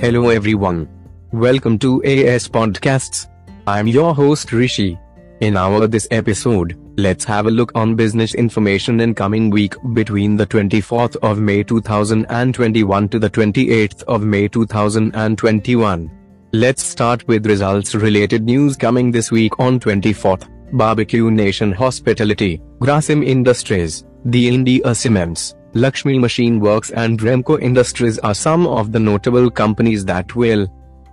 Hello everyone. Welcome to AS Podcasts. I'm your host Rishi. In our this episode, let's have a look on business information in coming week between the 24th of May 2021 to the 28th of May 2021. Let's start with results related news coming this week on 24th. Barbeque Nation Hospitality, Grasim Industries, The India Cements, Lakshmi Machine Works and Ramco Industries are some of the notable companies that will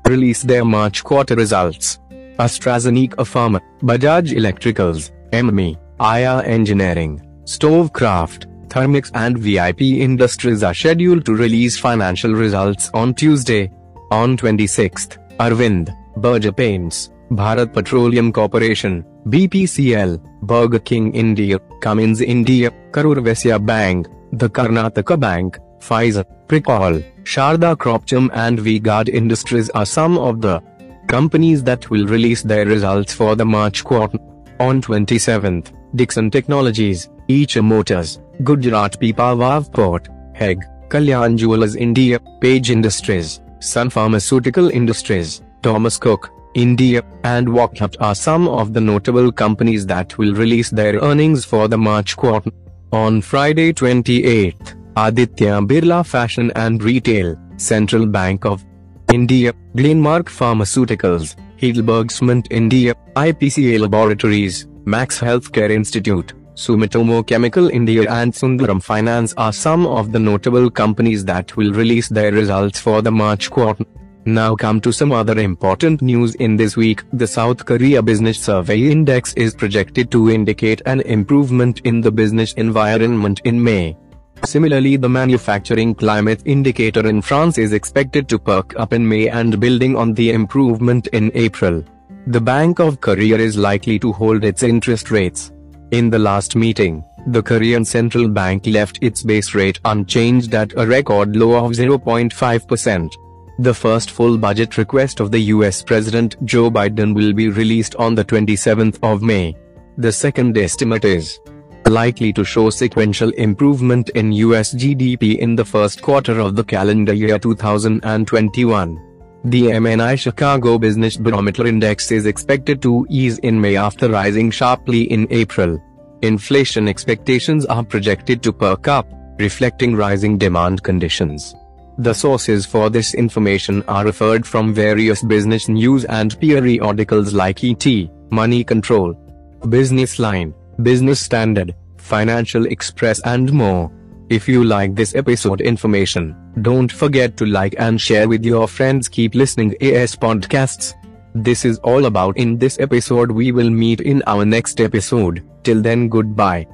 release their March quarter results. AstraZeneca Pharma, Bajaj Electricals, MME, IR Engineering, Stovecraft, Thermax and VIP Industries are scheduled to release financial results on Tuesday. On 26th, Arvind, Berger Paints, Bharat Petroleum Corporation, BPCL, Burger King India, Cummins India, Karur Vysya Bank, the Karnataka Bank, Pfizer, Pricol, Sharda Cropchem and V-Guard Industries are some of the companies that will release their results for the March quarter. On 27th, Dixon Technologies, Eicher Motors, Gujarat Pipavav Port, HEG, Kalyan Jewelers India, Page Industries, Sun Pharmaceutical Industries, Thomas Cook, India, and Wockhardt are some of the notable companies that will release their earnings for the March quarter. On Friday 28th, Aditya Birla Fashion and Retail, Central Bank of India, Glenmark Pharmaceuticals, Heidelberg Cement India, IPCA Laboratories, Max Healthcare Institute, Sumitomo Chemical India and Sundaram Finance are some of the notable companies that will release their results for the March quarter. Now come to some other important news in this week. The South Korea Business Survey Index is projected to indicate an improvement in the business environment in May. Similarly, the manufacturing climate indicator in France is expected to perk up in May and building on the improvement in April. The Bank of Korea is likely to hold its interest rates. In the last meeting, the Korean Central Bank left its base rate unchanged at a record low of 0.5%. The first full budget request of the US President Joe Biden will be released on the 27th of May. The second estimate is likely to show sequential improvement in US GDP in the first quarter of the calendar year 2021. The MNI Chicago Business Barometer Index is expected to ease in May after rising sharply in April. Inflation expectations are projected to perk up, reflecting rising demand conditions. The sources for this information are referred from various business news and periodicals like ET, Money Control, Business Line, Business Standard, Financial Express and more. If you like this episode information, don't forget to like and share with your friends. Keep listening AS Podcasts. This is all about in this episode. We will meet in our next episode. Till then, goodbye.